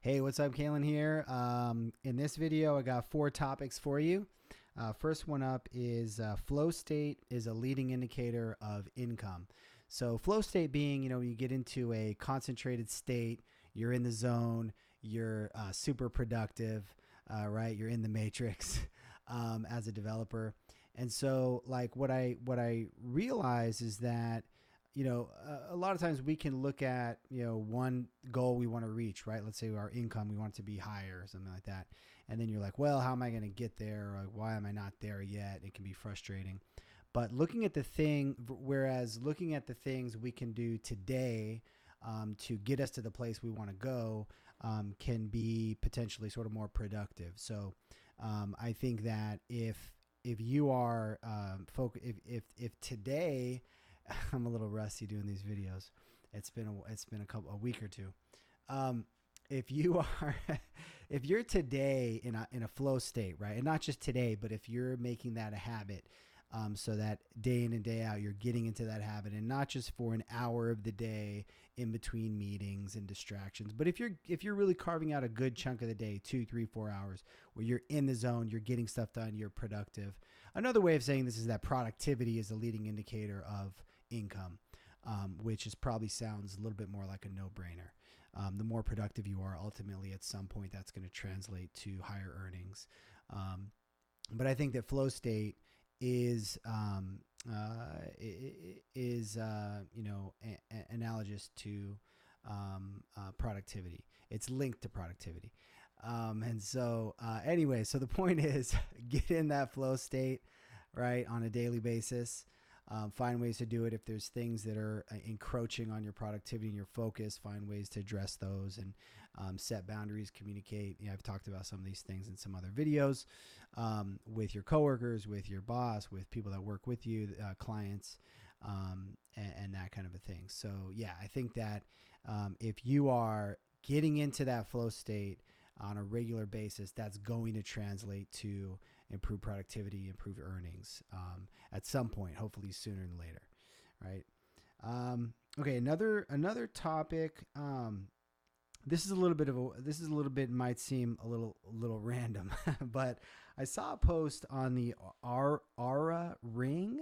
Hey, what's up? Kalen here. Um, in this video, I got four topics for you. Uh, first one up is uh, flow state is a leading indicator of income. So, flow state being, you know, you get into a concentrated state, you're in the zone, you're uh, super productive, uh, right? You're in the matrix um, as a developer. And so, like, what I what I realize is that you know, a, lot of times we can look at, you know, one goal we want to reach, right? Let's say our income, we want it to be higher or something like that. And then you're like, well, how am I going to get there? Or why am I not there yet? It can be frustrating. But looking at the thing, whereas looking at the things we can do today um, to get us to the place we want to go um, can be potentially sort of more productive. So um, I think that if if you are um, folk, if, if if today I'm a little rusty doing these videos. It's been a, it's been a couple a week or two. Um, if you are if you're today in a in a flow state, right, and not just today, but if you're making that a habit, um, so that day in and day out you're getting into that habit, and not just for an hour of the day in between meetings and distractions, but if you're if you're really carving out a good chunk of the day, two, three, four hours, where you're in the zone, you're getting stuff done, you're productive. Another way of saying this is that productivity is a leading indicator of income, um, which is probably sounds a little bit more like a no brainer. Um, the more productive you are, ultimately, at some point, that's going to translate to higher earnings. Um, but I think that flow state is um, uh, is uh, you know a- a- analogous to um, uh, productivity. It's linked to productivity. Um, and so, uh, anyway, so the point is get in that flow state, right, on a daily basis. Um, find ways to do it. If there's things that are uh, encroaching on your productivity and your focus, find ways to address those and um, set boundaries, communicate. You know, I've talked about some of these things in some other videos um, with your coworkers, with your boss, with people that work with you, uh, clients, um, and, and, that kind of a thing. So, yeah, I think that um, if you are getting into that flow state, on a regular basis, that's going to translate to improve productivity, improve earnings um, at some point, hopefully sooner than later, right? Um, okay, another another topic. Um, this is a little bit of a this is a little bit might seem a little a little random, but I saw a post on the Ar- Oura ring.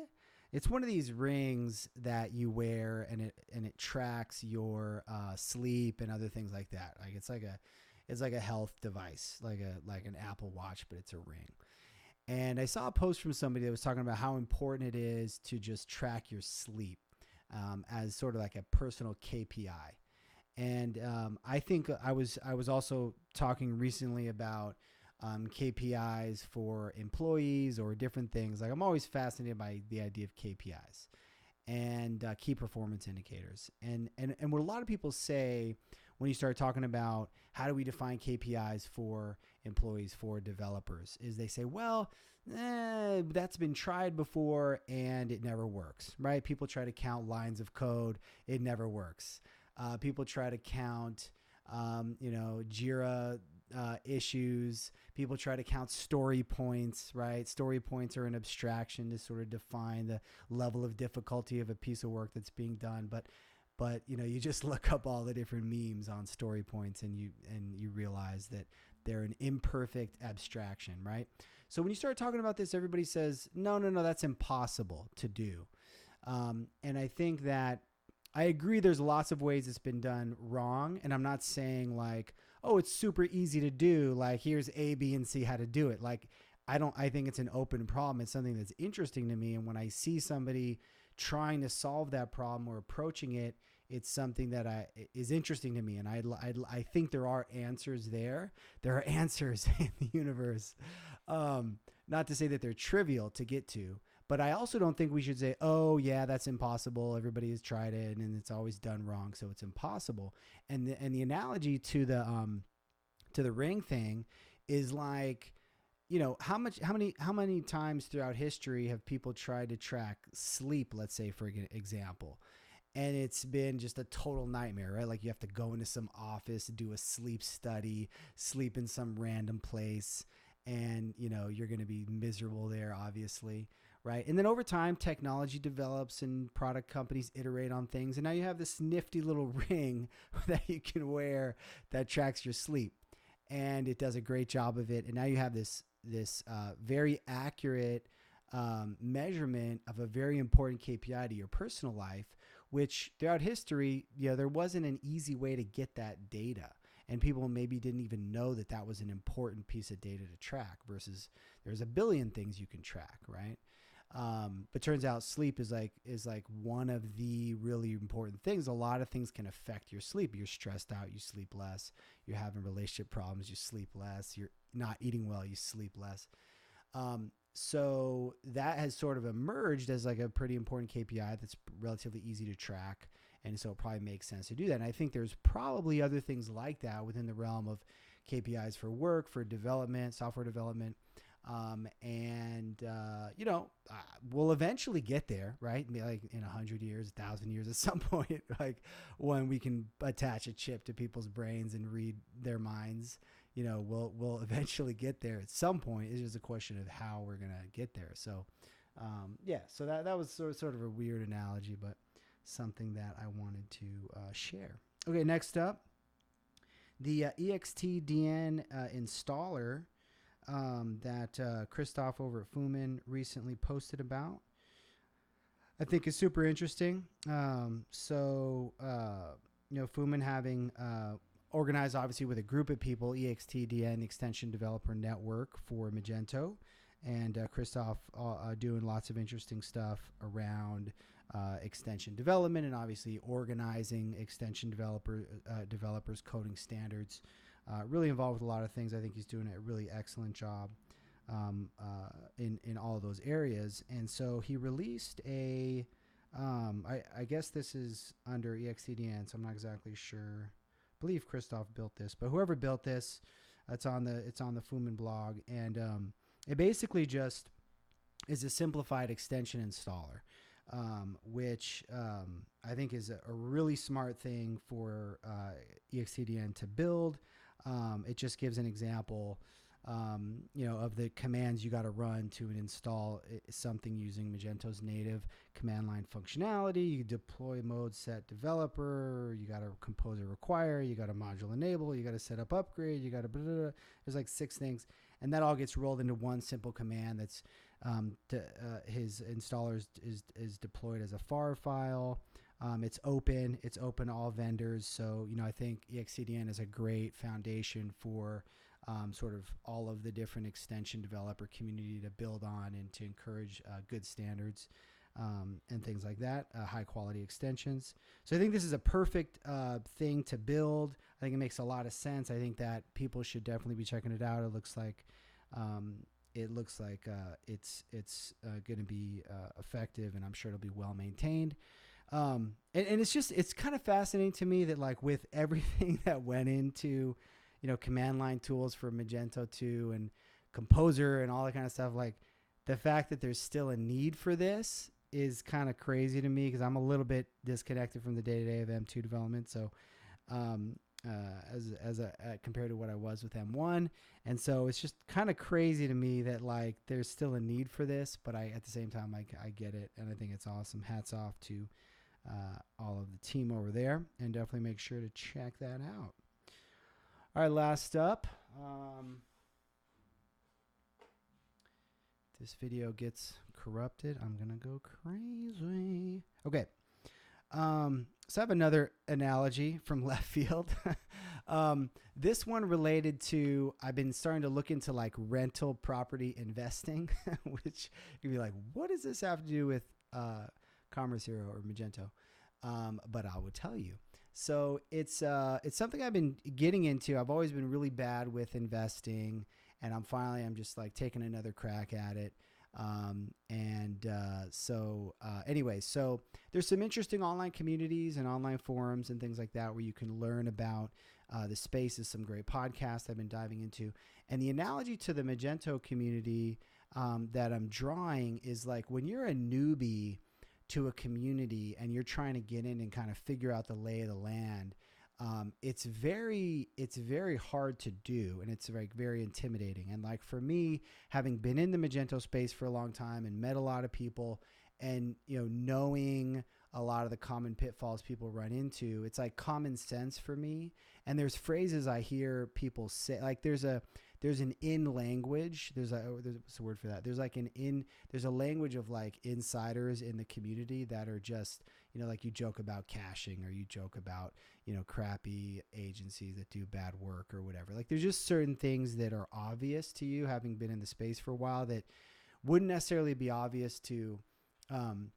It's one of these rings that you wear and it and it tracks your uh, sleep and other things like that. Like it's like a it's like a health device, like a like an Apple Watch, but it's a ring. And I saw a post from somebody that was talking about how important it is to just track your sleep um, as sort of like a personal KPI. And um, I think I was I was also talking recently about um, KPIs for employees or different things. Like I'm always fascinated by the idea of KPIs and uh, key performance indicators. And and and what a lot of people say when you start talking about how do we define KPIs for employees, for developers, is they say, well, eh, that's been tried before and it never works, right? People try to count lines of code, it never works. Uh, people try to count, um, you know, Jira uh, issues. People try to count story points, right? Story points are an abstraction to sort of define the level of difficulty of a piece of work that's being done. But but you know you just look up all the different memes on story points and you and you realize that they're an imperfect abstraction right? So when you start talking about this everybody says no no no that's impossible to do. Um, and i think that i agree there's lots of ways it's been done wrong and i'm not saying like oh it's super easy to do like here's a b and c how to do it. Like i don't i think it's an open problem. It's something that's interesting to me and when i see somebody trying to solve that problem or approaching it, it's something that I is interesting to me, and I I, I think there are answers there. There are answers in the universe. Um, not to say that they're trivial to get to, but I also don't think we should say, "Oh, yeah, that's impossible. Everybody has tried it, and it's always done wrong, so it's impossible." And the and the analogy to the um to the ring thing is like you know how much how many how many times throughout history have people tried to track sleep let's say for example and it's been just a total nightmare right like you have to go into some office do a sleep study sleep in some random place and you know you're going to be miserable there obviously right? And then over time, technology develops and product companies iterate on things. And now you have this nifty little ring that you can wear that tracks your sleep. And it does a great job of it. And now you have this this uh, very accurate um, measurement of a very important KPI to your personal life, which throughout history, you know, there wasn't an easy way to get that data. And people maybe didn't even know that that was an important piece of data to track versus there's a billion things you can track right um, but turns out sleep is like is like one of the really important things a lot of things can affect your sleep you're stressed out you sleep less you're having relationship problems you sleep less you're not eating well you sleep less um, so that has sort of emerged as like a pretty important kpi that's relatively easy to track and so it probably makes sense to do that. And I think there's probably other things like that within the realm of KPIs for work, for development, software development. Um, and uh, you know, uh, we'll eventually get there, right? Like in a hundred years, a thousand years, at some point, like when we can attach a chip to people's brains and read their minds. You know, we'll we'll eventually get there at some point. It's just a question of how we're gonna get there. So, um, yeah. So that that was sort of, sort of a weird analogy, but something that I wanted to uh, share. Okay, next up, the uh, EXTDN uh, installer um, that uh, Kristof over at Fooman recently posted about. I think is super interesting. Um, so, uh, you know, Fooman having uh, organized obviously with a group of people, EXTDN Extension Developer Network for Magento, and uh, Kristof doing lots of interesting stuff around uh, extension development and obviously organizing extension developer uh, developers coding standards. Uh, really involved with a lot of things. I think he's doing a really excellent job um, uh, in in all those areas. And so he released a. Um, I, I guess this is under EXTDN, so I'm not exactly sure. I believe Kristof built this, but whoever built this, it's on the it's on the Fooman blog, and um, it basically just is a simplified extension installer um, which um, I think is a, a, really smart thing for uh, EXTDN to build. Um, it just gives an example, um, you know, of the commands you got to run to install something using Magento's native command line functionality. You deploy mode set developer. You got to composer require. You got to module enable. You got to set up upgrade. You got to. There's like six things, and that all gets rolled into one simple command that's um, to, uh, his installer is, is, deployed as a PHAR file. Um, it's open. It's open to all vendors. So you know, I think EXTDN is a great foundation for um, sort of all of the different extension developer community to build on and to encourage uh, good standards um, and things like that, uh, high quality extensions. So I think this is a perfect uh, thing to build. I think it makes a lot of sense. I think that people should definitely be checking it out. It looks like um, it looks like uh, it's it's uh, going to be uh, effective, and I'm sure it'll be well maintained. Um, and, and it's just it's kind of fascinating to me that like with everything that went into, you know, command line tools for Magento 2 and Composer and all that kind of stuff, like the fact that there's still a need for this is kind of crazy to me because I'm a little bit disconnected from the day to day of M2 development. So, um, uh, as as a uh, compared to what I was with M1, and so it's just kind of crazy to me that like there's still a need for this, but I at the same time I, I get it, and I think it's awesome. Hats off to uh, all of the team over there, and definitely make sure to check that out. All right, last up. Um, this video gets corrupted. I'm gonna go crazy. Okay. Um, so I have another analogy from left field. um, this one related to I've been starting to look into like rental property investing, which you'd be like, what does this have to do with uh, Commerce Hero or Magento? Um, but I will tell you. So it's uh, it's something I've been getting into. I've always been really bad with investing, and I'm finally I'm just like taking another crack at it. Um, and uh, so, uh, anyway, so there's some interesting online communities and online forums and things like that where you can learn about uh, the space. Is some great podcasts I've been diving into. And the analogy to the Magento community um, that I'm drawing is like when you're a newbie to a community and you're trying to get in and kind of figure out the lay of the land. Um, it's very it's very hard to do and it's like very intimidating and like for me having been in the magento space for a long time and met a lot of people and you know knowing a lot of the common pitfalls people run into it's like common sense for me and there's phrases i hear people say like there's a there's an in language there's a oh, there's a word for that? There's like an in there's a language of like insiders in the community that are just you know like you joke about caching or you joke about you know crappy agencies that do bad work or whatever. Like there's just certain things that are obvious to you having been in the space for a while that wouldn't necessarily be obvious to um,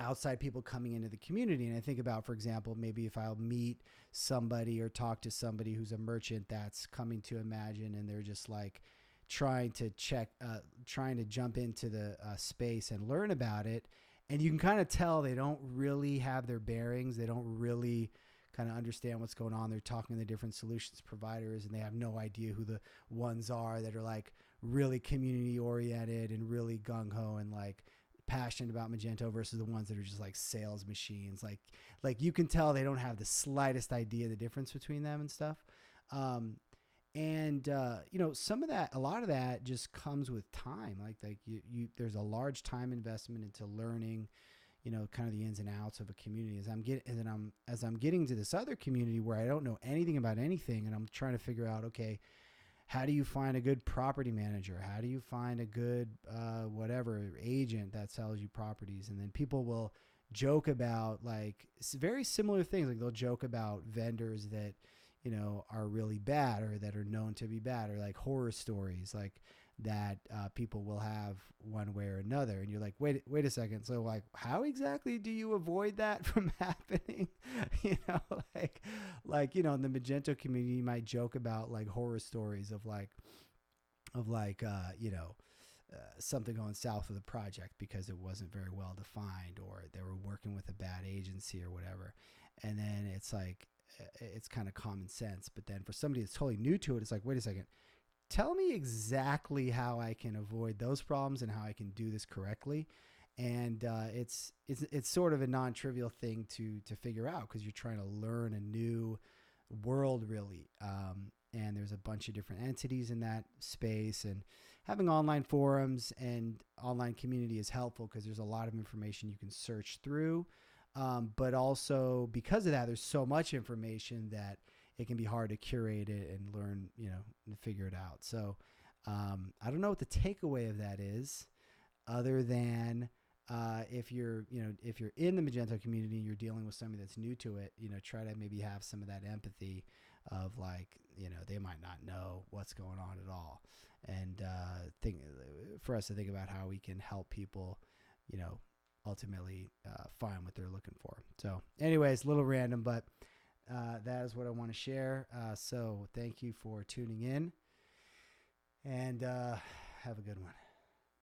outside people coming into the community. And I think about, for example, maybe if I'll meet somebody or talk to somebody who's a merchant that's coming to Imagine and they're just like trying to check, uh, trying to jump into the uh, space and learn about it. And you can kind of tell they don't really have their bearings. They don't really kind of understand what's going on. They're talking to the different solutions providers and they have no idea who the ones are that are like really community oriented and really gung ho and like, passionate about Magento versus the ones that are just like sales machines. Like like you can tell they don't have the slightest idea the difference between them and stuff. Um, and uh, you know some of that, a lot of that just comes with time. Like like you, you there's a large time investment into learning. You know, kind of the ins and outs of a community. As I'm getting, and I'm as I'm getting to this other community where I don't know anything about anything, and I'm trying to figure out, okay, how do you find a good property manager? How do you find a good uh, whatever agent that sells you properties? And then people will joke about like very similar things. Like they'll joke about vendors that you know are really bad or that are known to be bad, or like horror stories. Like that uh, people will have one way or another. And you're like wait wait a second. So like how exactly do you avoid that from happening? You know like like you know in the magento community you might joke about like horror stories of like of like uh you know uh, something going south with a project because it wasn't very well defined or they were working with a bad agency or whatever. And then it's like it's kind of common sense. But then for somebody that's totally new to it it's like wait a second tell me exactly how I can avoid those problems and how I can do this correctly. And uh, it's it's it's sort of a non-trivial thing to to figure out because you're trying to learn a new world really. Um, and there's a bunch of different entities in that space and having online forums and online community is helpful because there's a lot of information you can search through um, but also because of that there's so much information that it can be hard to curate it and learn, you know, and figure it out. So um, I don't know what the takeaway of that is, other than uh, if you're, you know, if you're in the Magento community, and you're dealing with somebody that's new to it. You know, try to maybe have some of that empathy of like, you know, they might not know what's going on at all, and uh, think for us to think about how we can help people, you know, ultimately uh, find what they're looking for. So, anyways, a little random, but uh, that is what I want to share. Uh, so thank you for tuning in and uh, have a good one.